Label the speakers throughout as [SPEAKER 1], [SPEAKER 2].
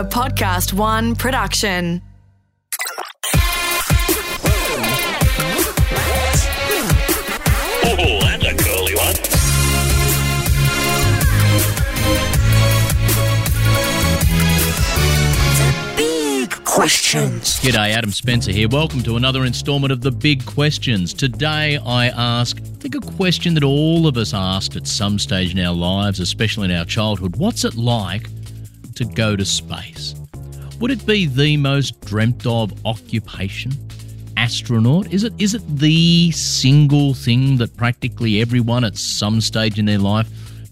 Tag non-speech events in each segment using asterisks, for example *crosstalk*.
[SPEAKER 1] a Podcast One production.
[SPEAKER 2] Oh, that's a curly one. Big Questions.
[SPEAKER 3] G'day, Adam Spencer here. Welcome to another instalment of The Big Questions. Today I ask, I think, a question that all of us asked at some stage in our lives, especially in our childhood. What's it like to go to space? Would it be the most dreamt of occupation? Astronaut? Is it is it the single thing that practically everyone at some stage in their life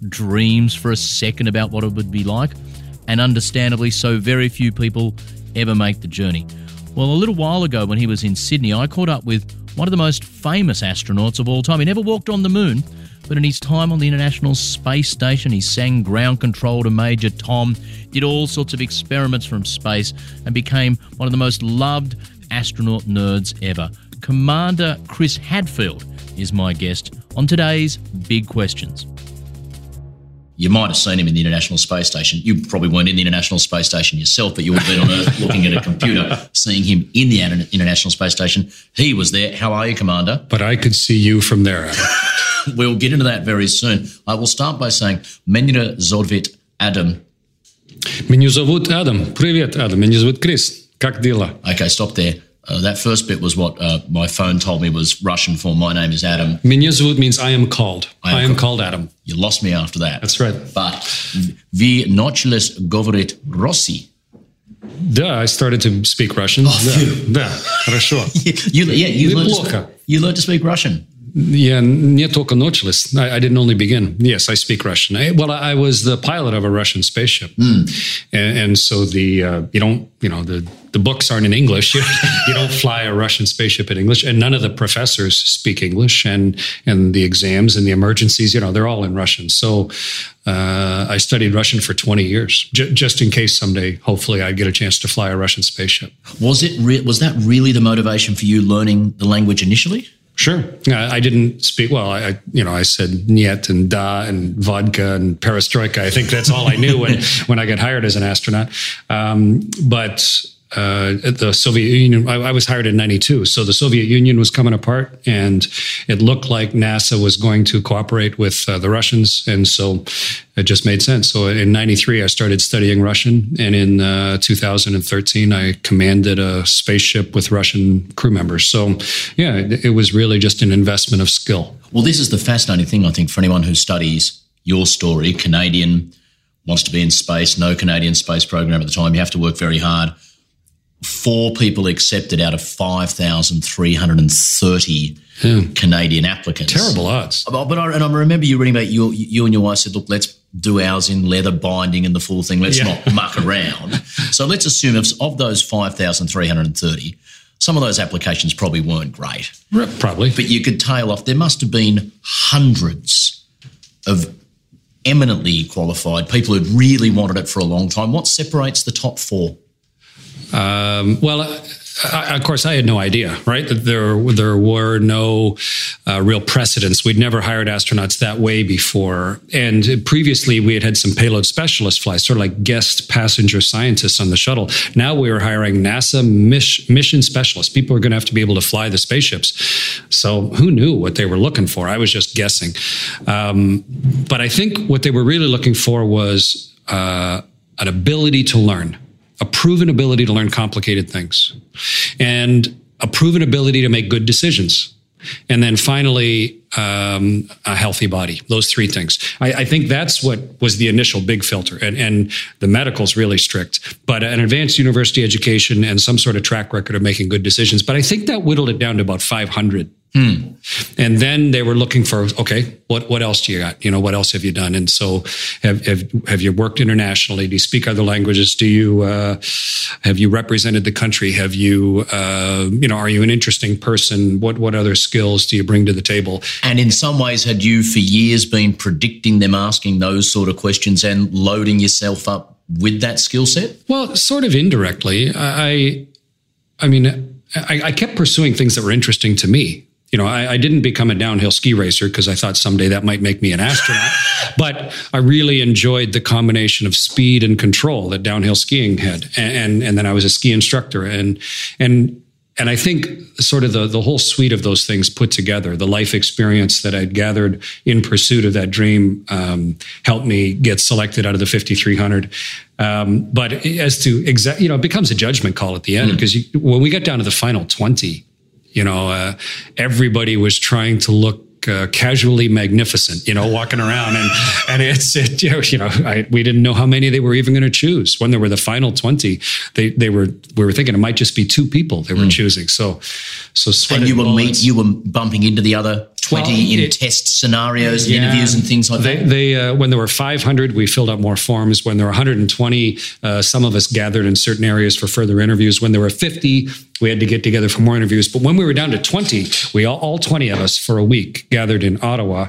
[SPEAKER 3] dreams for a second about what it would be like? And understandably so very few people ever make the journey. Well, a little while ago when he was in Sydney, I caught up with one of the most famous astronauts of all time. He never walked on the moon, but in his time on the International Space Station, he sang ground control to Major Tom, did all sorts of experiments from space, and became one of the most loved astronaut nerds ever. Commander Chris Hadfield is my guest on today's Big Questions.
[SPEAKER 4] You might have seen him in the International Space Station. You probably weren't in the International Space Station yourself, but you would have been on Earth *laughs* looking at a computer, seeing him in the International Space Station. He was there. How are you, Commander?
[SPEAKER 5] but I could see you from there. *laughs* Adam.
[SPEAKER 4] We'll get into that very soon. I will start by saying, Menira Zodvit Adam.
[SPEAKER 5] Меня зовут Адам. Привет, Адам. Меня зовут Крис. Как дела?
[SPEAKER 4] Okay, stop there. Uh, that first bit was what uh, my phone told me was Russian for my name is Adam.
[SPEAKER 5] Меня зовут means I am called.
[SPEAKER 4] I am
[SPEAKER 5] I am
[SPEAKER 4] called.
[SPEAKER 5] called Adam.
[SPEAKER 4] You lost me after that.
[SPEAKER 5] That's right.
[SPEAKER 4] But vi начались говорить Rossi.
[SPEAKER 5] Да, I started to speak Russian.
[SPEAKER 4] phew.
[SPEAKER 5] да, да, хорошо. *laughs*
[SPEAKER 4] You, yeah, you learned, to
[SPEAKER 5] Неплохо.
[SPEAKER 4] speak, you learned to speak Russian.
[SPEAKER 5] Я не только начались. I, I didn't only begin. Yes, I speak Russian. I, well, I was the pilot of a Russian spaceship, and, and so the uh, you don't you know the the books aren't in English. *laughs* You, you don't fly a Russian spaceship in English, and none of the professors speak English, and and the exams and the emergencies, you know, they're all in Russian. So. Uh, I studied Russian for 20 years, j- just in case someday, hopefully, I'd get a chance to fly a Russian spaceship.
[SPEAKER 4] Was it re- was that really the motivation for you learning the language initially?
[SPEAKER 5] Sure. I, I didn't speak well. I, I, you know, I said niet and da and vodka and perestroika. I think that's all I knew when *laughs* when I got hired as an astronaut. Um, but uh, the Soviet Union, I, I was hired in '92, so the Soviet Union was coming apart, and it looked like NASA was going to cooperate with uh, the Russians, and so it just made sense. So in '93, I started studying Russian, and in uh, 2013, I commanded a spaceship with Russian crew members. So, yeah, it, it was really just an investment of skill.
[SPEAKER 4] Well, this is the fascinating thing I think for anyone who studies your story. Canadian wants to be in space, no Canadian space program at the time. You have to work very hard. Four people accepted out of 5,330 hmm. Canadian applicants.
[SPEAKER 5] Terrible odds.
[SPEAKER 4] But but I, and I remember you reading about you, you and your wife said, look, let's do ours in leather binding and the full thing. Let's
[SPEAKER 5] Yeah.
[SPEAKER 4] not muck around. *laughs* So let's assume if, of those 5,330, some of those applications probably weren't great.
[SPEAKER 5] Probably.
[SPEAKER 4] But you could tail off, there must have been hundreds of eminently qualified people who'd really wanted it for a long time. What separates the top four?
[SPEAKER 5] Um, well, I, of course, I had no idea, right? That there there were no uh, real precedents. We'd never hired astronauts that way before, and previously we had had some payload specialists fly, sort of like guest passenger scientists on the shuttle. Now we were hiring NASA mis- mission specialists. People are going to have to be able to fly the spaceships. So who knew what they were looking for? I was just guessing. Um, but I think what they were really looking for was uh, an ability to learn a proven ability to learn complicated things and a proven ability to make good decisions. And then finally, um, a healthy body. Those three things. I, I think that's what was the initial big filter. And, and the medical's really strict, but an advanced university education and some sort of track record of making good decisions. But I think that whittled it down to about 500. And then they were looking for, okay, what, what else do you got? You know, what else have you done? And so have, have, have you worked internationally? Do you speak other languages? Do you, uh, have you represented the country? Have you, uh, you know, are you an interesting person? What, what other skills do you bring to the table?
[SPEAKER 4] And in some ways, had you for years been predicting them asking those sort of questions and loading yourself up with that skill set?
[SPEAKER 5] Well, sort of indirectly. I, I mean, I, I kept pursuing things that were interesting to me. You know, I, I didn't become a downhill ski racer because I thought someday that might make me an astronaut. *laughs* but I really enjoyed the combination of speed and control that downhill skiing had, and, and and then I was a ski instructor, and and and I think sort of the, the whole suite of those things put together, the life experience that I'd gathered in pursuit of that dream, um, helped me get selected out of the 5,300. Um, but as to exact, you know, it becomes a judgment call at the end because mm. when we got down to the final 20, you know, uh, everybody was trying to look uh, casually magnificent, you know, walking around, and and it's it, you know, you know I, we didn't know how many they were even going to choose. When there were the final twenty, they they were we were thinking it might just be two people they were mm. choosing. So so
[SPEAKER 4] and you were meet you were bumping into the other 20 well, in it, test scenarios, yeah, interviews, and things like
[SPEAKER 5] they,
[SPEAKER 4] that?
[SPEAKER 5] They, uh, when there were 500, we filled out more forms. When there were 120, uh, some of us gathered in certain areas for further interviews. When there were 50, we had to get together for more interviews. But when we were down to 20, we all, all 20 of us for a week gathered in Ottawa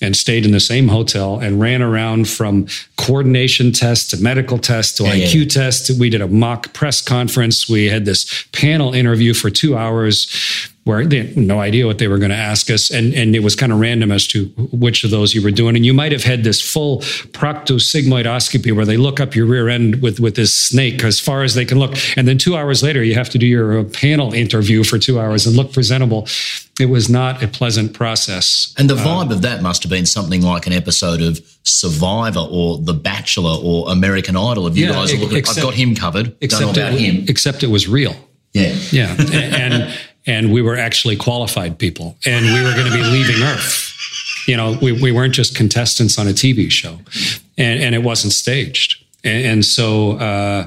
[SPEAKER 5] and stayed in the same hotel and ran around from coordination test to medical test to yeah, IQ yeah. test. We did a mock press conference. We had this panel interview for two hours where they had no idea what they were going to ask us. And, and it was kind of random as to which of those you were doing. And you might have had this full proctosigmoidoscopy where they look up your rear end with, with this snake as far as they can look. And then two hours later, you have to do your panel interview for two hours and look presentable. It was not a pleasant process.
[SPEAKER 4] And the uh, vibe uh, of that must have been something like an episode of Survivor or The Bachelor or American Idol. If you yeah, guys are looking, except, I've got him covered. Except Don't know about
[SPEAKER 5] it,
[SPEAKER 4] him.
[SPEAKER 5] Except it was real.
[SPEAKER 4] Yeah.
[SPEAKER 5] Yeah. and and we were actually qualified people and we were going to be leaving Earth. You know, we, we weren't just contestants on a TV show and, and it wasn't staged. And, and so, uh,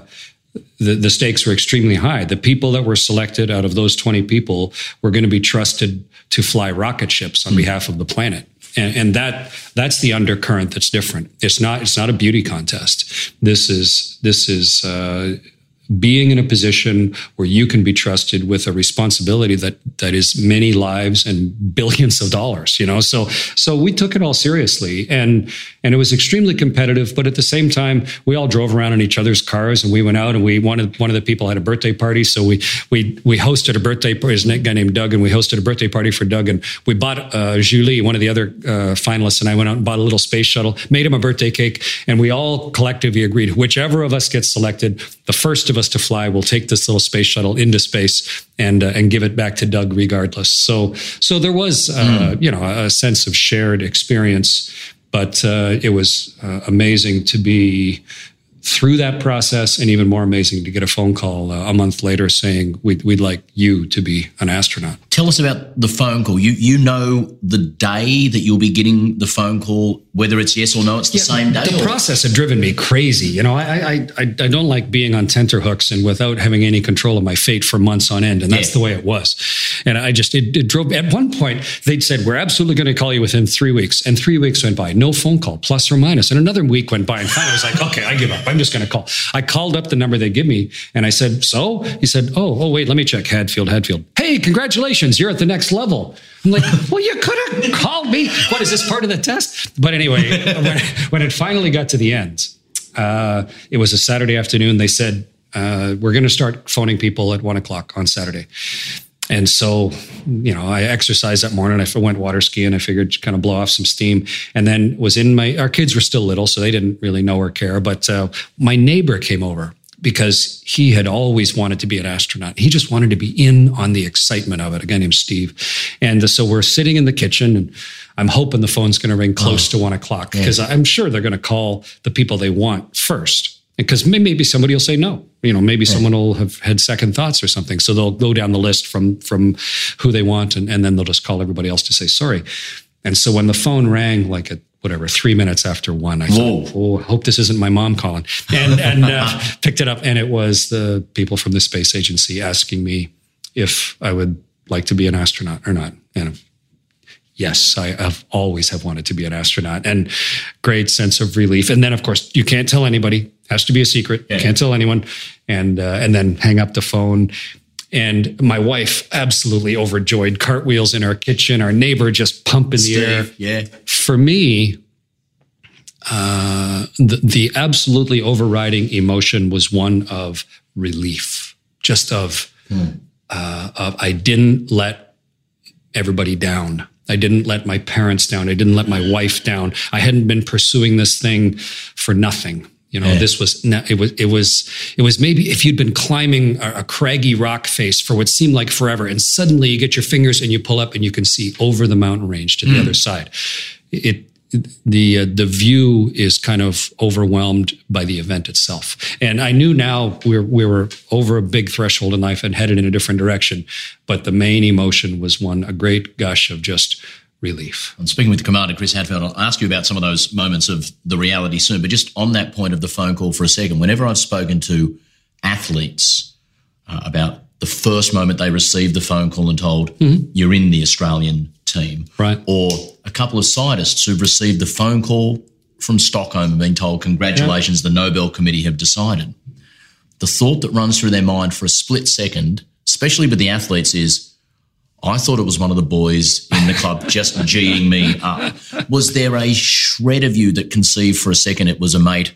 [SPEAKER 5] the, the stakes were extremely high. The people that were selected out of those 20 people were going to be trusted to fly rocket ships on behalf of the planet. And, and, that that's the undercurrent that's different. It's not it's not a beauty contest. This is this is uh, being in a position where you can be trusted with a responsibility that that is many lives and billions of dollars you know? So so we took it all seriously and and it was extremely competitive but at the same time we all drove around in each other's cars and we went out and we wanted one of the people had a birthday party. So we we we hosted a birthday party his guy named Doug and we hosted a birthday party for Doug. And we bought uh, Julie one of the other uh, finalists and I went out and bought a little space shuttle made him a birthday cake and we all collectively agreed whichever of us gets selected the first of us to fly will take this little space shuttle into space and uh, and give it back to Doug regardless. So so there was uh, mm. you know a sense of shared experience, but uh, it was uh, amazing to be through that process and even more amazing to get a phone call uh, a month later saying we'd, we'd like you to be an astronaut
[SPEAKER 4] tell us about the phone call you you know the day that you'll be getting the phone call whether it's yes or no it's the yeah, same day
[SPEAKER 5] the or? process had driven me crazy you know I, I i i don't like being on tenterhooks and without having any control of my fate for months on end and that's yeah. the way it was and i just it, it drove at one point they'd said we're absolutely going to call you within three weeks and three weeks went by no phone call plus or minus and another week went by and finally i was like okay i give up I'm just going to call. I called up the number they give me and I said, so? He said, oh, oh, wait, let me check. Hadfield, Hadfield. Hey, congratulations. You're at the next level. I'm like, well, you could have called me. What is this part of the test? But anyway, when, it finally got to the end, uh, it was a Saturday afternoon. They said, uh, we're going to start phoning people at one o'clock on Saturday. And so, you know, I exercised that morning. I went water skiing. I figured kind of blow off some steam, and then was in my. Our kids were still little, so they didn't really know or care. But uh, my neighbor came over because he had always wanted to be an astronaut. He just wanted to be in on the excitement of it. A guy named Steve, and uh, so we're sitting in the kitchen, and I'm hoping the phone's going to ring close oh, to one o'clock because yeah. I'm sure they're going to call the people they want first. Because maybe somebody will say no. You know maybe someone will have had second thoughts or something. So they'll go down the list from from who they want and, and then they'll just call everybody else to say sorry. And so when the phone rang like at whatever three minutes after one i Whoa. thought oh hope this isn't my mom calling and and uh, *laughs* picked it up and it was the people from the space agency asking me if i would like to be an astronaut or not and yes, I have always have wanted to be an astronaut and great sense of relief. And then of course you can't tell anybody, has to be a secret. Yeah. Can't tell anyone. And, uh, and then hang up the phone. And my wife absolutely overjoyed cartwheels in our kitchen, our neighbor just pumping Steve, the air.
[SPEAKER 4] Yeah.
[SPEAKER 5] For me, uh, the, the absolutely overriding emotion was one of relief, just of, hmm. uh, of I didn't let everybody down. I didn't let my parents down. I didn't let my wife down. I hadn't been pursuing this thing for nothing. You know,
[SPEAKER 4] Yeah.
[SPEAKER 5] this was it was it was it was maybe if you'd been climbing a, a craggy rock face for what seemed like forever, and suddenly you get your fingers and you pull up and you can see over the mountain range to the other side. It the uh, the view is kind of overwhelmed by the event itself, and I knew now we were, we were over a big threshold in life and headed in a different direction. But the main emotion was one a great gush of just relief.
[SPEAKER 4] I'm speaking with Commander Chris Hadfield. I'll ask you about some of those moments of the reality soon. But just on that point of the phone call for a second, whenever I've spoken to athletes uh, about the first moment they received the phone call and told, you're in the Australian team,
[SPEAKER 5] Right.
[SPEAKER 4] or a couple of scientists who've received the phone call from Stockholm and been told, congratulations, the Nobel Committee have decided. The thought that runs through their mind for a split second, especially with the athletes, is, I thought it was one of the boys in the club just *laughs* G'ing me up. Was there a shred of you that conceived for a second it was a mate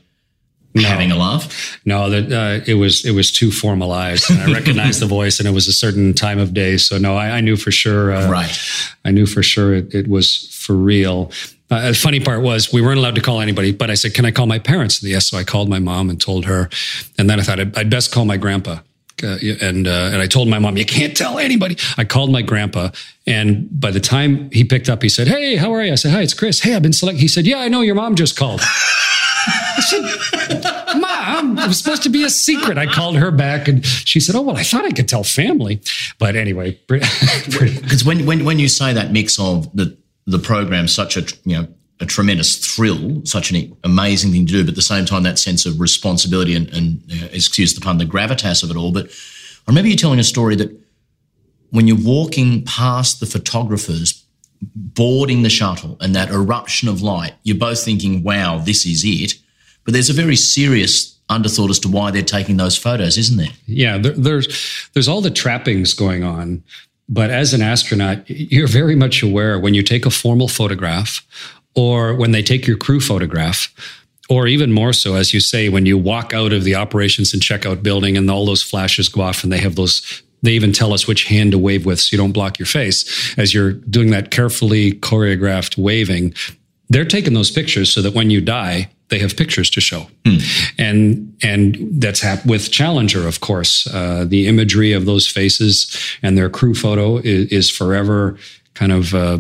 [SPEAKER 4] having a laugh?
[SPEAKER 5] No, that uh, it was it was too formalized. And I recognized the voice, and it was a certain time of day. So no, I, I knew for sure. Uh,
[SPEAKER 4] Right.
[SPEAKER 5] I knew for sure it, it was for real. Uh, the funny part was we weren't allowed to call anybody, but I said, "Can I call my parents?" Yes, so I called my mom and told her, and then I thought I'd, I'd best call my grandpa. Uh, and uh, and I told my mom, "You can't tell anybody." I called my grandpa, and by the time he picked up, he said, "Hey, how are you?" I said, "Hi, it's Chris. Hey, I've been selected." He said, "Yeah, I know. Your mom just called." I said, Mom, it was supposed to be a secret. I called her back and she said, Oh, well, I thought I could tell family. But anyway, *laughs*
[SPEAKER 4] Because when, when, when you say that mix of the, the program, such a, you know, a tremendous thrill, such an amazing thing to do, but at the same time, that sense of responsibility and, and uh, excuse the pun, the gravitas of it all. But I remember you telling a story that when you're walking past the photographers boarding the shuttle and that eruption of light, you're both thinking, wow, this is it. But there's a very serious underthought as to why they're taking those photos, isn't there?
[SPEAKER 5] yeah, there, there's there's all the trappings going on. But as an astronaut, you're very much aware when you take a formal photograph or when they take your crew photograph, or even more so, as you say, when you walk out of the operations and checkout building and all those flashes go off and they have those, they even tell us which hand to wave with so you don't block your face. As you're doing that carefully choreographed waving, they're taking those pictures so that when you die, they have pictures to show. And, and that's hap- with Challenger, of course. Uh, the imagery of those faces and their crew photo is, is forever kind of, uh,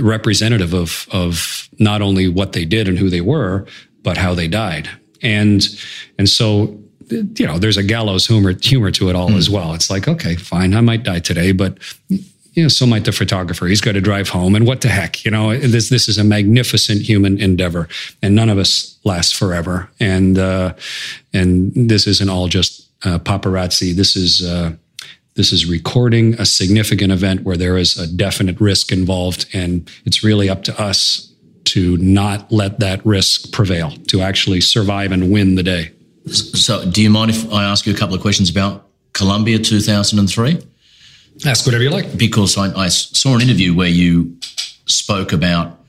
[SPEAKER 5] representative of of not only what they did and who they were, but how they died. And and so you know, there's a gallows humor humor to it all as well. It's like, okay, fine, I might die today, but you know, so might the photographer. He's got to drive home, and what the heck, you know? This this is a magnificent human endeavor, and none of us last forever. And uh, and this isn't all just uh, paparazzi. This is uh, this is recording a significant event where there is a definite risk involved, and it's really up to us to not let that risk prevail, to actually survive and win the day.
[SPEAKER 4] So, do you mind if I ask you a couple of questions about Columbia 2003?
[SPEAKER 5] Ask whatever you like.
[SPEAKER 4] Because I, I saw an interview where you spoke about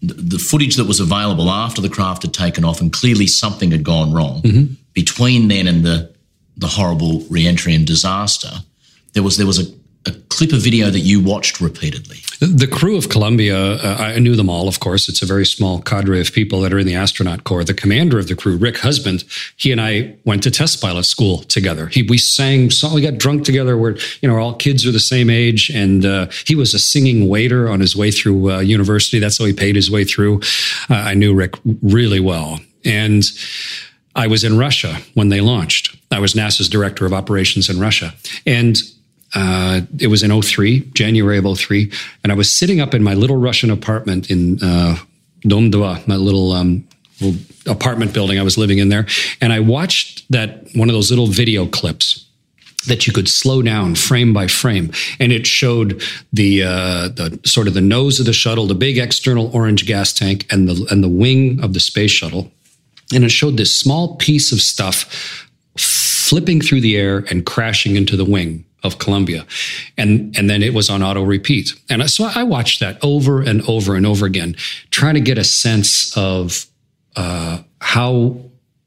[SPEAKER 4] the, the footage that was available after the craft had taken off, and clearly something had gone wrong. Mm-hmm. Between then and the the horrible re-entry and disaster, there was there was a, a clip of video that you watched repeatedly.
[SPEAKER 5] The crew of Columbia, uh, I knew them all, of course. It's a very small cadre of people that are in the astronaut corps. The commander of the crew, Rick Husband, he and I went to test pilot school together. He, we sang, song, we got drunk together. We're, you know, all kids are the same age. And uh, he was a singing waiter on his way through uh, university. That's how he paid his way through. Uh, I knew Rick really well. And I was in Russia when they launched. I was NASA's director of operations in Russia. And uh, it was in 03, January of 03. And I was sitting up in my little Russian apartment in uh, Dom 2, my little, um, little apartment building I was living in there. And I watched that one of those little video clips that you could slow down frame by frame, and it showed the uh, the sort of the nose of the shuttle, the big external orange gas tank, and the and the wing of the space shuttle, and it showed this small piece of stuff flipping through the air and crashing into the wing of Columbia, and and then it was on auto repeat, and so I watched that over and over and over again, trying to get a sense of uh, how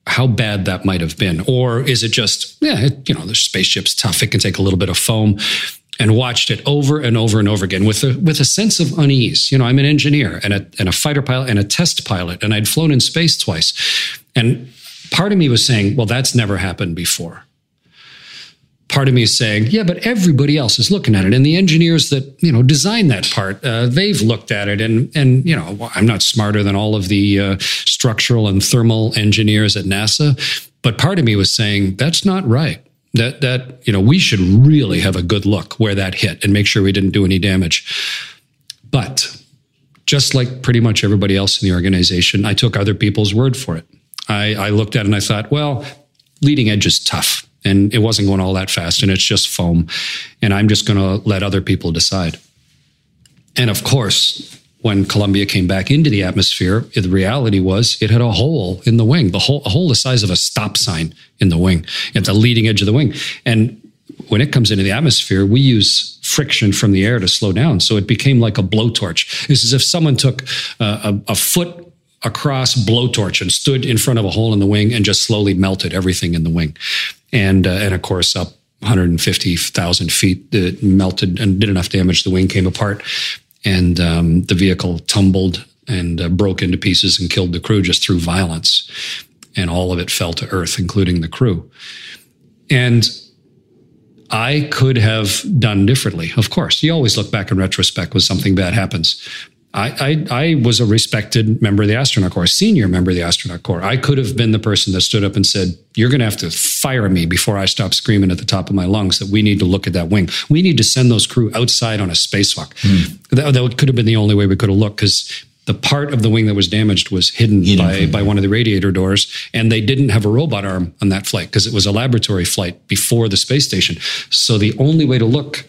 [SPEAKER 5] how bad that might have been, or is it just yeah, it, you know, the spaceship's tough; it can take a little bit of foam. and watched it over and over and over again with a with a sense of unease. You know, I'm an engineer and a and a fighter pilot and a test pilot, and I'd flown in space twice. And part of me was saying, well, that's never happened before. Part of me is saying, yeah, but everybody else is looking at it, and the engineers that you know design that part, uh, they've looked at it, and and you know, I'm not smarter than all of the uh, structural and thermal engineers at NASA, but part of me was saying that's not right. That that you know we should really have a good look where that hit and make sure we didn't do any damage. But just like pretty much everybody else in the organization i took other people's word for it. I, I looked at it and i thought well leading edge is tough and it wasn't going all that fast and it's just foam and i'm just going to let other people decide and of course when Columbia came back into the atmosphere, the reality was it had a hole in the wing, the hole, a hole the size of a stop sign in the wing, at the leading edge of the wing. And when it comes into the atmosphere, we use friction from the air to slow down. So it became like a blowtorch. It's as if someone took a, a foot across blowtorch and stood in front of a hole in the wing and just slowly melted everything in the wing. And, uh, and of course, up 150,000 feet, it melted and did enough damage. The wing came apart and um, the vehicle tumbled and uh, broke into pieces and killed the crew just through violence. And all of it fell to earth, including the crew. And I could have done differently. Of course, you always look back in retrospect when something bad happens. I, I, I, was a respected member of the astronaut corps, a senior member of the astronaut corps. I could have been the person that stood up and said, You're going to have to fire me before I stop screaming at the top of my lungs that we need to look at that wing. We need to send those crew outside on a spacewalk. Mm. That, that could have been the only way we could have looked because the part of the wing that was damaged was hidden, hidden by, by one of the radiator doors. And they didn't have a robot arm on that flight because it was a laboratory flight before the space station. So the only way to look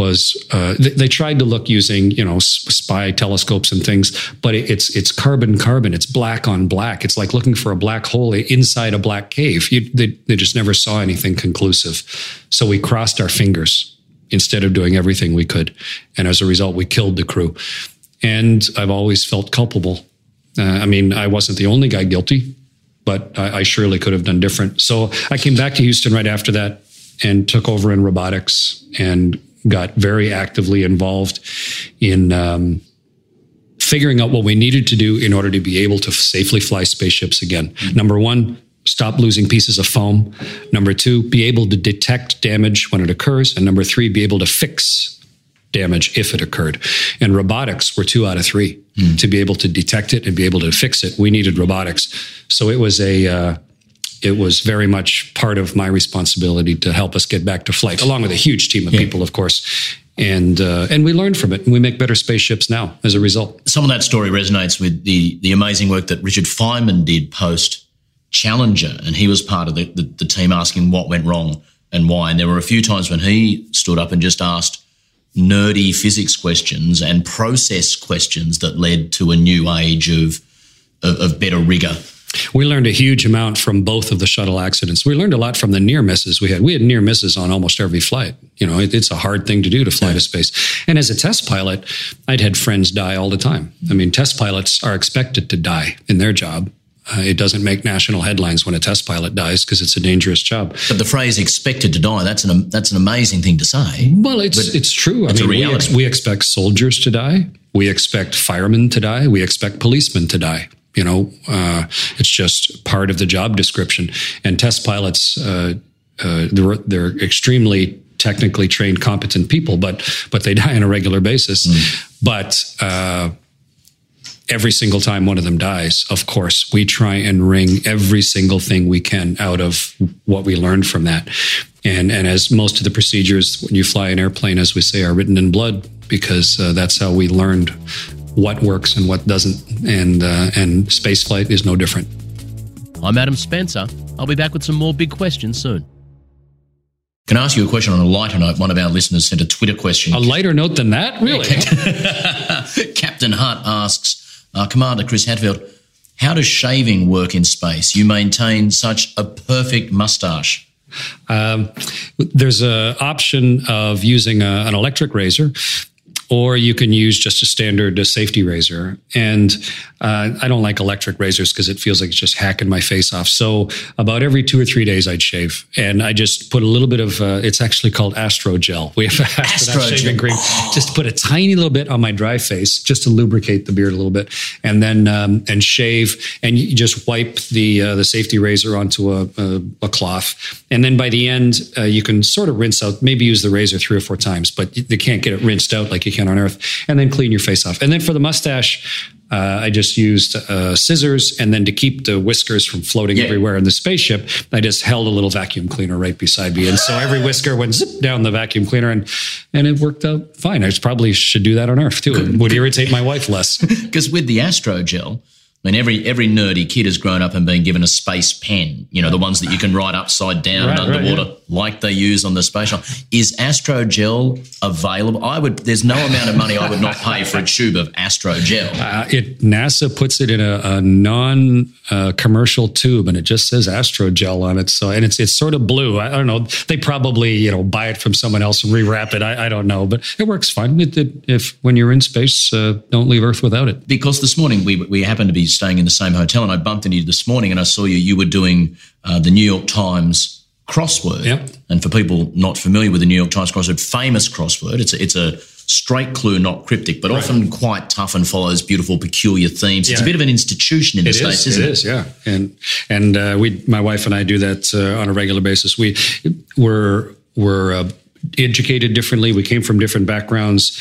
[SPEAKER 5] was uh, they, they, tried to look using you know spy telescopes and things, but it, it's it's carbon carbon. It's black on black. It's like looking for a black hole inside a black cave. You, they they just never saw anything conclusive. So we crossed our fingers instead of doing everything we could, and as a result, we killed the crew. And I've always felt culpable. Uh, I mean, I wasn't the only guy guilty, but I, I surely could have done different. So I came back to Houston right after that and took over in robotics and got very actively involved in um, figuring out what we needed to do in order to be able to safely fly spaceships again. Mm-hmm. Number one, stop losing pieces of foam. Number two, be able to detect damage when it occurs. And number three, be able to fix damage if it occurred. And robotics were two out of three. Mm. To be able to detect it and be able to fix it, we needed robotics. So it was a, uh, it was very much part of my responsibility to help us get back to flight, along with a huge team of yeah. people, of course. And uh, and we learned from it, and we make better spaceships now as a result.
[SPEAKER 4] Some of that story resonates with the the amazing work that Richard Feynman did post Challenger, and he was part of the, the, the team asking what went wrong and why. And there were a few times when he stood up and just asked nerdy physics questions and process questions that led to a new age of, of, of better rigor
[SPEAKER 5] we learned a huge amount from both of the shuttle accidents. We learned a lot from the near misses we had. We had near misses on almost every flight. You know, it, it's a hard thing to do to fly to space. And as a test pilot, I'd had friends die all the time. I mean, test pilots are expected to die in their job. Uh, it doesn't make national headlines when a test pilot dies because it's a dangerous job.
[SPEAKER 4] But the phrase "expected to die" that's an that's an amazing thing to say.
[SPEAKER 5] Well, it's but it's true.
[SPEAKER 4] It's
[SPEAKER 5] I mean. We, we expect soldiers to die. We expect firemen to die. We expect policemen to die. You know, uh, it's just part of the job description. And test pilots, uh, uh, they're, they're extremely technically trained, competent people, but but they *laughs* die on a regular basis. Mm. But uh, every single time one of them dies, of course, we try and wring every single thing we can out of what we learned from that. And and as most of the procedures when you fly an airplane, as we say, are written in blood because uh, that's how we learned what works and what doesn't. And, uh, and spaceflight is no different.
[SPEAKER 3] I'm Adam Spencer. I'll be back with some more big questions soon.
[SPEAKER 4] Can I ask you a question on a lighter note? One of our listeners sent a Twitter question.
[SPEAKER 5] A lighter note than that? Really? *laughs*
[SPEAKER 4] Captain Hutt asks uh, Commander Chris Hadfield, how does shaving work in space? You maintain such a perfect mustache. Um,
[SPEAKER 5] there's an option of using a, an electric razor or you can use just a standard safety razor. And uh, I don't like electric razors because it feels like it's just hacking my face off. So about every two or three days, I'd shave, and I just put a little bit of. Uh, it's actually called Astro Gel. We have *laughs* Astro shaving cream. Just put a tiny little bit on my dry face, just to lubricate the beard a little bit, and then um, and shave, and you just wipe the uh, the safety razor onto a, a, a, cloth, and then by the end, uh, you can sort of rinse out. Maybe use the razor three or four times, but you can't get it rinsed out like you can on Earth, and then clean your face off. And then for the mustache, uh, I just used uh, scissors, and then to keep the whiskers from floating yeah. everywhere in the spaceship, I just held a little vacuum cleaner right beside me, and so every *laughs* whisker went zip down the vacuum cleaner, and and it worked out fine. I probably should do that on Earth too. It would irritate my wife less. *laughs*
[SPEAKER 4] Because with the Astro Gel, I mean, every every nerdy kid has grown up and been given a space pen. You know, the ones that you can write upside down right, and underwater, right, yeah. like they use on the space shuttle. Is Astro Gel available? I would. There's no amount of money I would not pay for a tube of Astro Gel.
[SPEAKER 5] Uh, it NASA puts it in a, a non uh, commercial tube, and it just says Astro Gel on it. So, and it's it's sort of blue. I, I, don't know. They probably you know buy it from someone else and rewrap it. I, I don't know, but it works fine. It, it, if when you're in space, uh, don't leave Earth without it.
[SPEAKER 4] Because this morning we we happened to be staying in the same hotel, and I bumped into you this morning, and I saw you. You were doing uh, the New York Times crossword.
[SPEAKER 5] Yep.
[SPEAKER 4] And for people not familiar with the New York Times crossword, famous crossword. It's a, it's a straight clue, not cryptic, but right. often quite tough and follows beautiful, peculiar themes. Yeah. It's a bit of an institution in the
[SPEAKER 5] it
[SPEAKER 4] states,
[SPEAKER 5] is,
[SPEAKER 4] isn't it?
[SPEAKER 5] It is, yeah. And and uh, we, my wife and I, do that uh, on a regular basis. We we're we're uh, educated differently. We came from different backgrounds.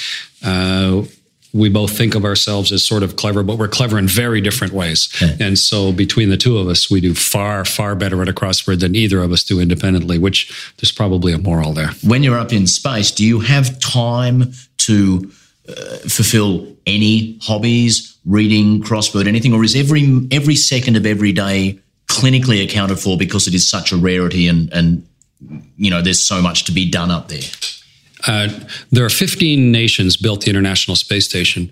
[SPEAKER 5] We both think of ourselves as sort of clever, but we're clever in very different ways. And so between the two of us, we do far, far better at a crossword than either of us do independently, which there's probably a moral there.
[SPEAKER 4] When you're up in space, do you have time to uh, fulfill any hobbies, reading, crossword, anything, or is every every second of every day clinically accounted for because it is such a rarity and and you know there's so much to be done up there?
[SPEAKER 5] Uh, there are 15 nations built the International Space Station.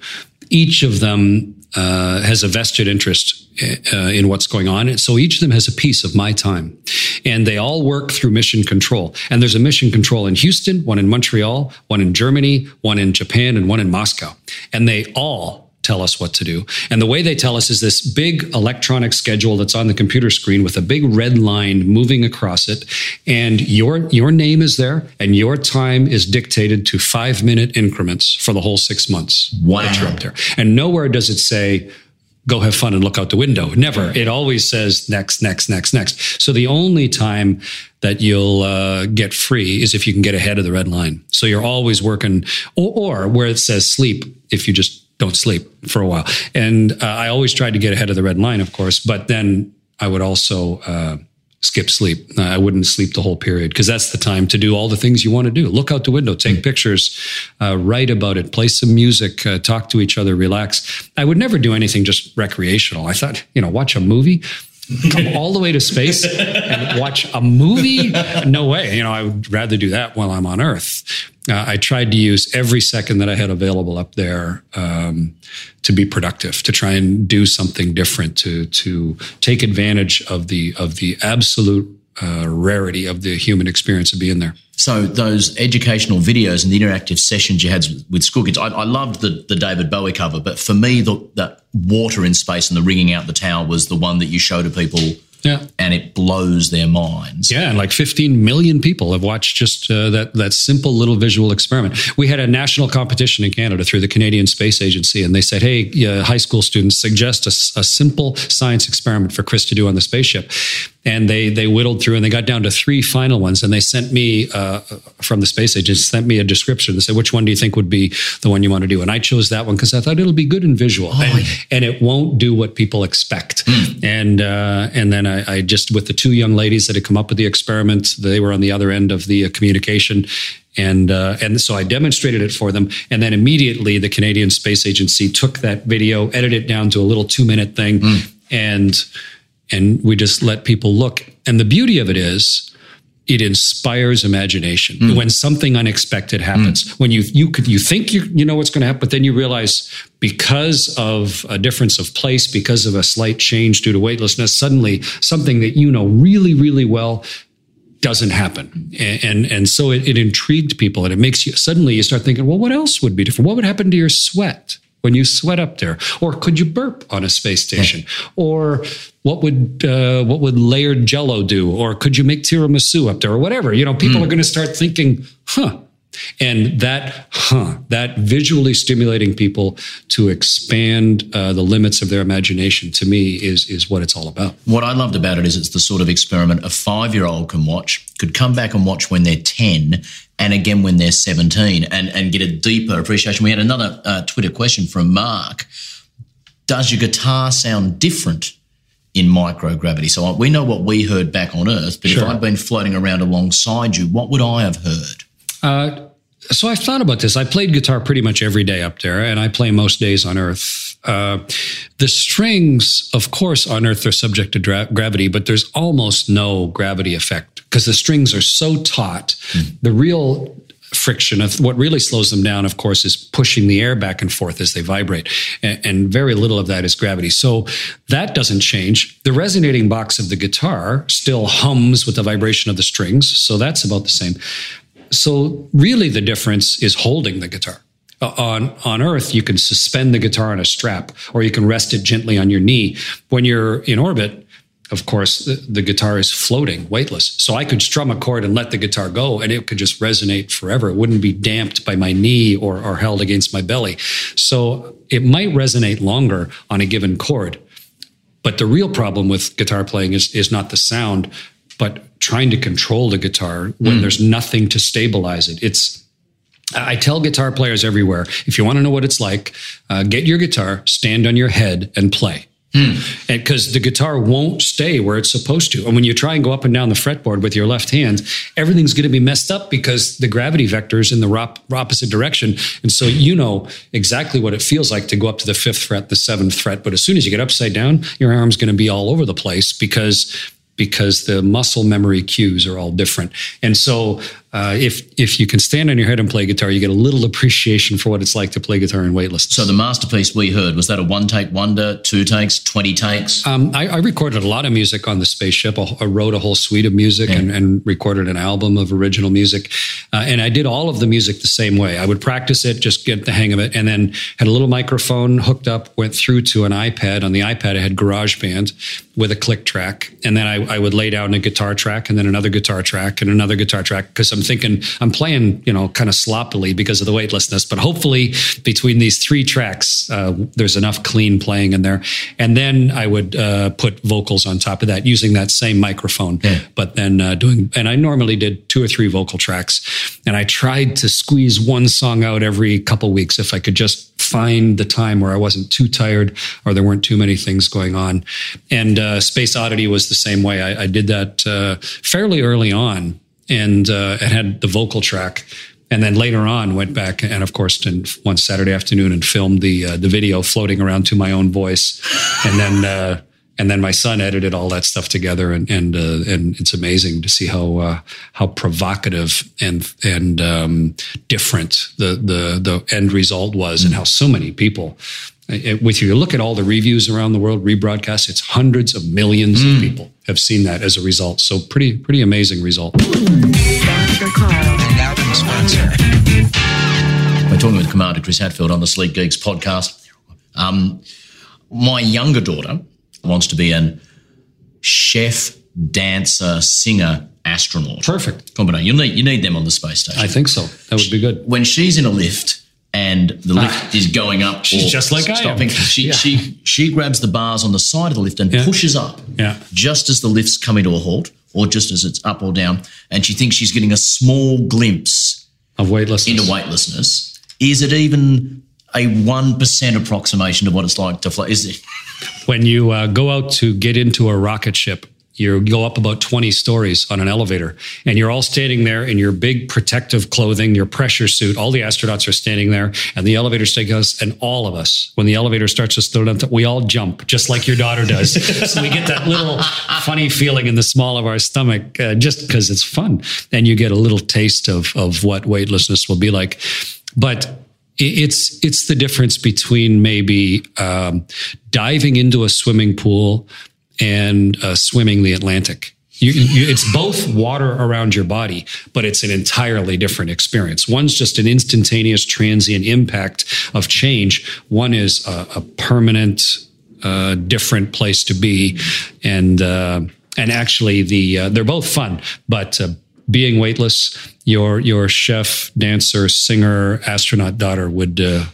[SPEAKER 5] Each of them uh, has a vested interest uh, in what's going on. So each of them has a piece of my time. And they all work through mission control. And there's a mission control in Houston, one in Montreal, one in Germany, one in Japan, and one in Moscow. And they all tell us what to do. And the way they tell us is this big electronic schedule that's on the computer screen with a big red line moving across it. And your, your name is there and your time is dictated to five minute increments for the whole six months.
[SPEAKER 4] Wow.
[SPEAKER 5] That you're up there. And nowhere does it say, go have fun and look out the window. Never. It always says next, next, next, next. So the only time that you'll uh, get free is if you can get ahead of the red line. So you're always working, or, or where it says sleep, if you just don't sleep for a while. And uh, I always tried to get ahead of the red line, of course, but then I would also uh, skip sleep. Uh, I wouldn't sleep the whole period because that's the time to do all the things you want to do. Look out the window, take pictures, uh, write about it, play some music, uh, talk to each other, relax. I would never do anything just recreational. I thought, you know, watch a movie come all the way to space and watch a movie? No way. You know, I would rather do that while I'm on Earth. Uh, I tried to use every second that I had available up there um, to be productive, to try and do something different, to to take advantage of the of the absolute uh, rarity of the human experience of being there.
[SPEAKER 4] So those educational videos and the interactive sessions you had with school kids, I, I loved the, the David Bowie cover, but for me, the, the water in space and the wringing out the tower was the one that you show to people
[SPEAKER 5] yeah.
[SPEAKER 4] And it blows their minds.
[SPEAKER 5] Yeah, and like 15 million people have watched just uh, that that simple little visual experiment. We had a national competition in Canada through the Canadian Space Agency, and they said, "Hey, uh, high school students, suggest a, a simple science experiment for Chris to do on the spaceship." And they they whittled through and they got down to three final ones and they sent me uh, from the space agency sent me a description they said which one do you think would be the one you want to do and i chose that one because i thought it'll be good and visual oh, and, yeah. and, it won't do what people expect mm. and uh, and then I, I, just with the two young ladies that had come up with the experiment they were on the other end of the uh, communication and uh, and so I demonstrated it for them, and then immediately the Canadian Space Agency took that video, edited it down to a little two minute thing, mm. and and we just let people look. And the beauty of it is it inspires imagination mm. when something unexpected happens mm. when you you could you think you you know what's going to happen but then you realize because of a difference of place because of a slight change due to weightlessness suddenly something that you know really really well doesn't happen. And, and, and so it, it intrigued people and it makes you suddenly you start thinking, well, what else would be different? What would happen to your sweat? When you sweat up there? Or could you burp on a space station? Or what would uh, what would layered Jello do? Or could you make tiramisu up there? Or whatever. You know, people mm. are going to start thinking, huh. And that, huh, that visually stimulating people to expand uh, the limits of their imagination to me is is what it's all about.
[SPEAKER 4] What I loved about it is it's the sort of experiment a five year old can watch, could come back and watch when they're ten, and again when they're 17 and, and get a deeper appreciation. We had another uh, Twitter question from Mark. Does your guitar sound different in microgravity? So we know what we heard back on Earth, but sure. if I'd been floating around alongside you, what would I have heard? Uh,
[SPEAKER 5] so I've thought about this. I played guitar pretty much every day up there, and I play most days on Earth. Uh, the strings, of course, on Earth are subject to dra- gravity, but there's almost no gravity effect because the strings are so taut. Mm. The real friction of what really slows them down, of course, is pushing the air back and forth as they vibrate. And, and, very little of that is gravity. So that doesn't change. The resonating box of the guitar still hums with the vibration of the strings. So that's about the same. So really the difference is holding the guitar. Uh, on on earth you can suspend the guitar on a strap or you can rest it gently on your knee when you're in orbit of course, the, the, guitar is floating, weightless. So I could strum a chord and let the guitar go, and it could just resonate forever. It wouldn't be damped by my knee or, or held against my belly. So it might resonate longer on a given chord. But the real problem with guitar playing is, is not the sound, but trying to control the guitar when mm. there's nothing to stabilize it. It's I tell guitar players everywhere if you want to know what it's like, uh, get your guitar, stand on your head, and play Mm. And because the guitar won't stay where it's supposed to. And when you try and go up and down the fretboard with your left hand, everything's going to be messed up because the gravity vector is in the op- opposite direction. And so you know exactly what it feels like to go up to the fifth fret, the seventh fret. But as soon as you get upside down, your arm's going to be all over the place because because the muscle memory cues are all different. And so uh, if if you can stand on your head and play guitar, you get a little appreciation for what it's like to play guitar in weightlessness.
[SPEAKER 4] So the masterpiece we heard was that a one take wonder, two takes, twenty takes. Um,
[SPEAKER 5] I, I, recorded a lot of music on the spaceship. I, I wrote a whole suite of music yeah. and, and, recorded an album of original music, uh, and I did all of the music the same way. I would practice it, just get the hang of it, and then had a little microphone hooked up, went through to an iPad. On the iPad, I had GarageBand with a click track, and then I, I would lay down a guitar track, and then another guitar track, and another guitar track because I'm thinking I'm playing, you know, kind of sloppily because of the weightlessness. But hopefully, between these three tracks, uh, there's enough clean playing in there. And then I would uh, put vocals on top of that using that same microphone. Yeah. But then uh, doing, and I normally did two or three vocal tracks, and I tried to squeeze one song out every couple weeks if I could just find the time where I wasn't too tired or there weren't too many things going on. And uh, Space Oddity was the same way. I, I did that uh, fairly early on and uh, had the vocal track. And then later on, went back and, of course, one Saturday afternoon and filmed the uh, the video floating around to my own voice, and then uh, and then my son edited all that stuff together, and and uh, and it's amazing to see how uh, how provocative and and um, different the the the end result was, and how so many people with you look at all the reviews around the world rebroadcast it's hundreds of millions mm. of people have seen that as a result. So pretty pretty amazing result.
[SPEAKER 4] We're talking with commander chris hadfield on the sleep geeks podcast. Um, my younger daughter wants to be an chef dancer singer astronaut.
[SPEAKER 5] Perfect.
[SPEAKER 4] Combination you need you need them on the space station.
[SPEAKER 5] I think so. That would be good.
[SPEAKER 4] When she's in a lift and the lift is going up.
[SPEAKER 5] She's just like stopping.
[SPEAKER 4] I am. She, yeah. she, she grabs the bars on the side of the lift and yeah. pushes up
[SPEAKER 5] yeah.
[SPEAKER 4] just as the lift's coming to a halt or just as it's up or down. And she thinks she's getting a small glimpse
[SPEAKER 5] of weightlessness.
[SPEAKER 4] Into weightlessness. Is it even a 1% approximation of what it's like to fly? Is it?
[SPEAKER 5] When you uh, go out to get into a rocket ship, you go up about 20 stories on an elevator and you're all standing there in your big protective clothing, your pressure suit. All the astronauts are standing there and the elevator takes us. and all of us, when the elevator starts to slow down, we all jump just like your daughter does. *laughs* so we get that little funny feeling in the small of our stomach uh, just because it's fun. And you get a little taste of, of what weightlessness will be like. But it's it's the difference between maybe um, diving into a swimming pool and uh, swimming the Atlantic. You, you, it's both water around your body, but it's an entirely different experience. One's just an instantaneous, transient impact of change. One is a, a permanent, uh, different place to be, and uh, and actually the uh, they're both fun, but uh, being weightless, your your chef, dancer, singer, astronaut daughter would uh,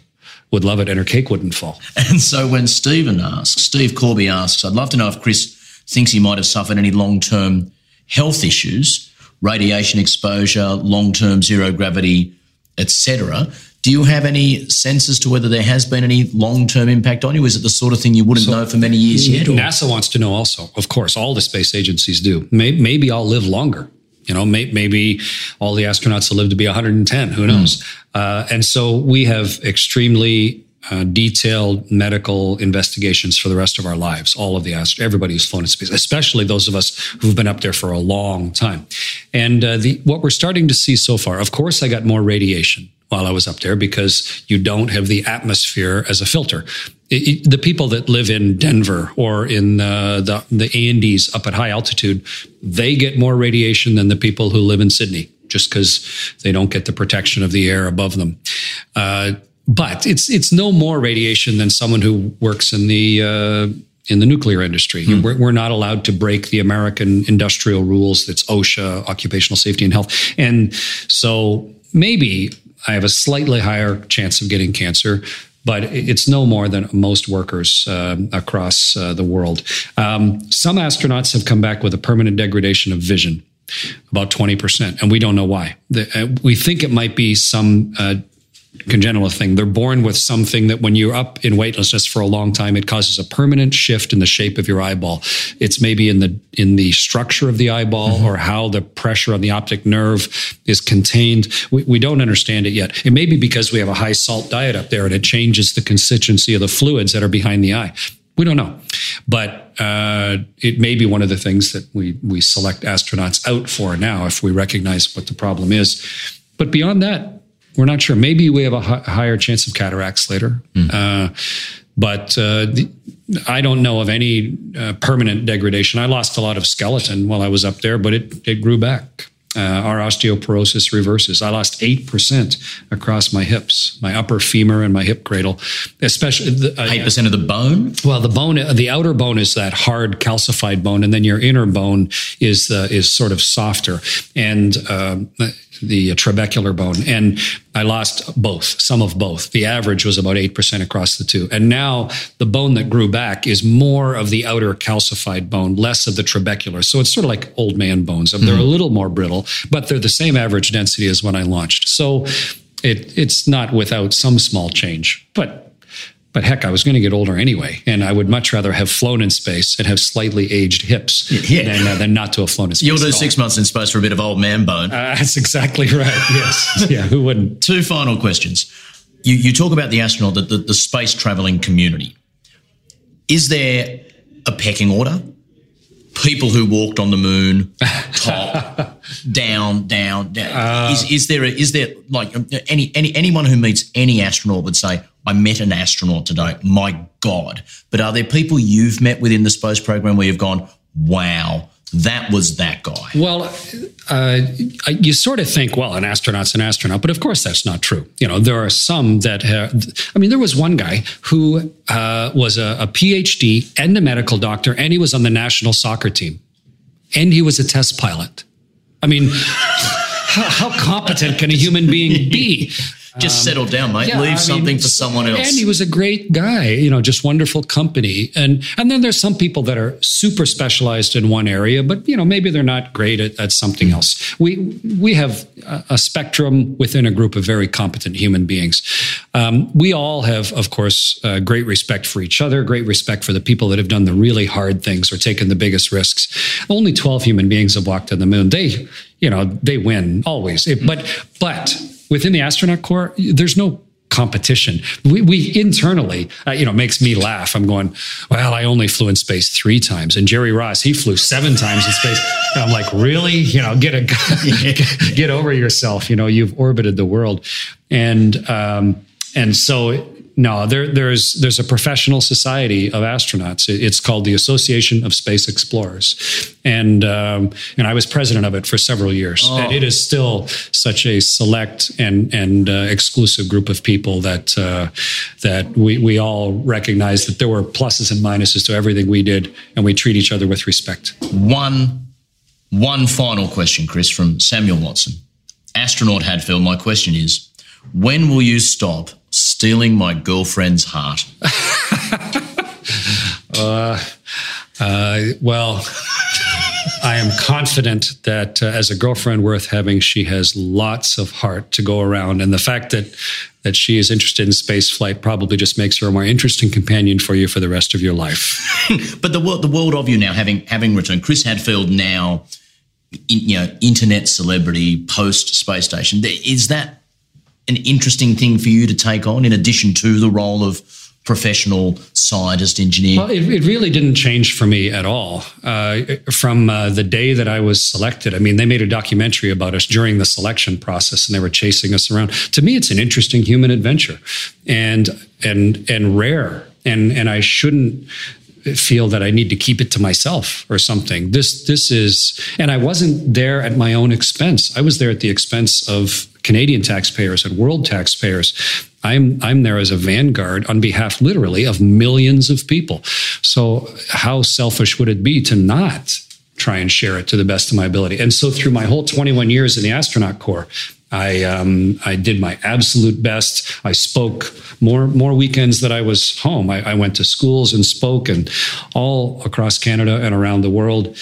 [SPEAKER 5] would love it, and her cake wouldn't fall.
[SPEAKER 4] And so when Stephen asks, Steve Corby asks, I'd love to know if Chris thinks he might have suffered any long term health issues, radiation exposure, long term zero gravity, etc. Do you have any sense as to whether there has been any long term impact on you? Is it the sort of thing you wouldn't so, know for many years yet? Or?
[SPEAKER 5] NASA wants to know also. Of course, all the space agencies do. Maybe, maybe I'll live longer. You know, may, maybe all the astronauts will live to be 110. Who knows? Mm. Uh, and so we have extremely uh, detailed medical investigations for the rest of our lives. All of the ast- everybody who's flown in space, especially those of us who've been up there for a long time. And uh, the, what we're starting to see so far, of course, I got more radiation while I was up there because you don't have the atmosphere as a filter. It, it, the people that live in Denver or in uh, the the Andes up at high altitude, they get more radiation than the people who live in Sydney, just because they don't get the protection of the air above them. Uh, but it's it's no more radiation than someone who works in the uh, in the nuclear industry. Hmm. We're, we're, not allowed to break the American industrial rules. That's OSHA, occupational safety and health, and so maybe I have a slightly higher chance of getting cancer. But it's no more than most workers uh, across uh, the world. Um, some astronauts have come back with a permanent degradation of vision about 20%. And we don't know why. The, uh, we think it might be some uh, congenital thing. They're born with something that when you're up in weightlessness for a long time, it causes a permanent shift in the shape of your eyeball. It's maybe in the in the structure of the eyeball mm-hmm. or how the pressure on the optic nerve is contained. We, we don't understand it yet. It may be because we have a high salt diet up there and it changes the constituency of the fluids that are behind the eye. We don't know, but uh, it may be one of the things that we we select astronauts out for now if we recognize what the problem is. But beyond that, we're not sure. Maybe we have a h- higher chance of cataracts later. Mm. Uh, but uh, the, I don't know of any uh, permanent degradation. I lost a lot of skeleton while I was up there, but it, it grew back. Uh, our osteoporosis reverses. I lost 8% across my hips, my upper femur and my hip cradle, especially
[SPEAKER 4] the, uh, 8% of the bone?
[SPEAKER 5] Well, the bone, the outer bone is that hard calcified bone. And then your inner bone is, uh, is sort of softer. And, um, the trabecular bone. And I lost both, some of both. The average was about 8% across the two. And now the bone that grew back is more of the outer calcified bone, less of the trabecular. So it's sort of like old man bones. They're mm-hmm. a little more brittle, but they're the same average density as when I launched. So it, it's not without some small change, but but heck, I was going to get older anyway, and I would much rather have flown in space and have slightly aged hips yeah. than, uh, than, not to have flown in space.
[SPEAKER 4] You'll do six months in space for a bit of old man bone.
[SPEAKER 5] Uh, that's exactly right. Yes. yeah. Who wouldn't?
[SPEAKER 4] Two final questions. You, you talk about the astronaut, the, the, the space traveling community. Is there a pecking order? People who walked on the moon, *laughs* top, down, down, down. Uh, is, is there a, is there like any any anyone who meets any astronaut would say, I met an astronaut today. My God. But are there people you've met within the space program where you've gone, wow, that was that guy?
[SPEAKER 5] Well, uh, you sort of think, well, an astronaut's an astronaut, but of course that's not true. You know, there are some that have, I mean, there was one guy who uh, was a, a PhD and a medical doctor, and he was on the national soccer team, and he was a test pilot. I mean, *laughs* how, how competent can a human being be?
[SPEAKER 4] Just um, settle down, mate. Yeah, Leave I something mean, for someone else.
[SPEAKER 5] And he was a great guy, you know, just wonderful company. And and then there's some people that are super specialized in one area, but you know, maybe they're not great at, at something hmm. else. We we have a, a, spectrum within a group of very competent human beings. Um, we all have, of course, uh, great respect for each other, great respect for the people that have done the really hard things or taken the biggest risks. Only 12 human beings have walked on the moon. They, you know, they win always. It, but but within the astronaut corps, there's no competition. We, we internally, uh, you know, makes me laugh. I'm going, well, I only flew in space three times, and Jerry Ross, he flew seven times in space. And I'm like, really? You know, get a *laughs* get over yourself. You know, you've orbited the world, and um, and so no, there, there's there's a professional society of astronauts. It's called the Association of Space Explorers, and um, and I was president of it for several years. Oh. And it is still such a select and and uh, exclusive group of people that uh, that we we all recognize that there were pluses and minuses to everything we did, and we treat each other with respect.
[SPEAKER 4] One one final question, Chris, from Samuel Watson, astronaut Hadfield. My question is, when will you stop? stealing my girlfriend's heart? *laughs*
[SPEAKER 5] uh, uh, well, I am confident that uh, as a girlfriend worth having, she has lots of heart to go around, and the fact that that she is interested in space flight probably just makes her a more interesting companion for you for the rest of your life. *laughs*
[SPEAKER 4] but the world, the world of you now, having having returned, Chris Hadfield now, in, you know, internet celebrity post space station. Is that an interesting thing for you to take on in addition to the role of professional scientist engineer?
[SPEAKER 5] Well, it, it really didn't change for me at all. Uh, from uh, the day that I was selected, I mean, they made a documentary about us during the selection process, and they were chasing us around. To me, it's an interesting human adventure, and and and rare. And and I shouldn't feel that I need to keep it to myself or something. This this is and I wasn't there at my own expense. I was there at the expense of Canadian taxpayers and world taxpayers. I'm I'm there as a vanguard on behalf literally of millions of people. So how selfish would it be to not try and share it to the best of my ability? And so through my whole 21 years in the astronaut corps, I um, I did my absolute best. I spoke more more weekends that I was home. I, I went to schools and spoke, and all across Canada and around the world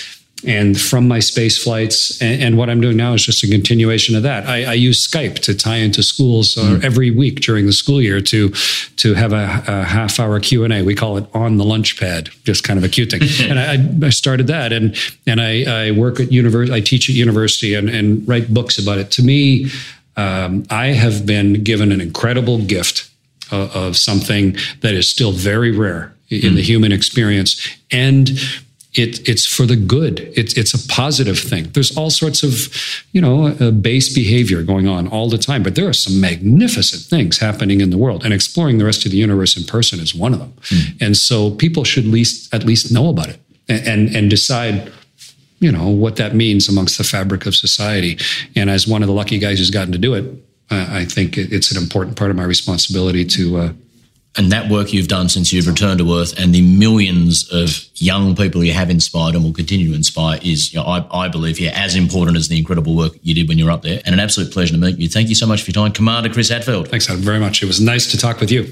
[SPEAKER 5] and from my space flights. And, and, what I'm doing now is just a continuation of that. I, I use Skype to tie into schools uh, mm. every week during the school year to to have a, a half hour Q and A. We call it on the lunch pad, just kind of a cute thing. *laughs* and I, I, started that, and and I, I work at university. I teach at university and, and write books about it. To me, um, I have been given an incredible gift of, of something that is still very rare in mm. the human experience and it, it's for the good. It's, it's a positive thing. There's all sorts of, you know, uh, base behavior going on all the time, but there are some magnificent things happening in the world, and exploring the rest of the universe in person is one of them. Mm. And so people should least at least know about it and, and, and decide, you know, what that means amongst the fabric of society. And as one of the lucky guys who's gotten to do it, I think it's an important part of my responsibility to uh,
[SPEAKER 4] and that work you've done since you've returned to Earth and the millions of young people you have inspired and will continue to inspire is, you know, I, I, believe, yeah, as important as the incredible work you did when you were up there. And an absolute pleasure to meet you. Thank you so much for your time, Commander Chris Hadfield.
[SPEAKER 5] Thanks Adam, very much. It was nice to talk with you.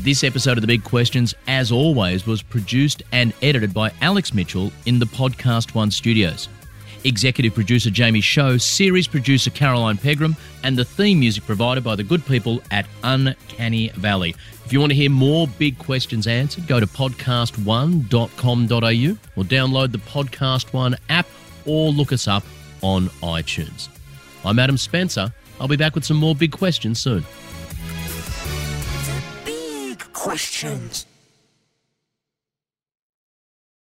[SPEAKER 3] This episode of The Big Questions, as always, was produced and edited by Alex Mitchell in the Podcast One studios executive producer Jamie Show, series producer Caroline Pegram, and the theme music provided by the good people at Uncanny Valley. If you want to hear more big questions answered, go to podcast1.com.au or download the Podcast One app or look us up on iTunes. I'm Adam Spencer. I'll be back with some more big questions soon.
[SPEAKER 2] Big questions.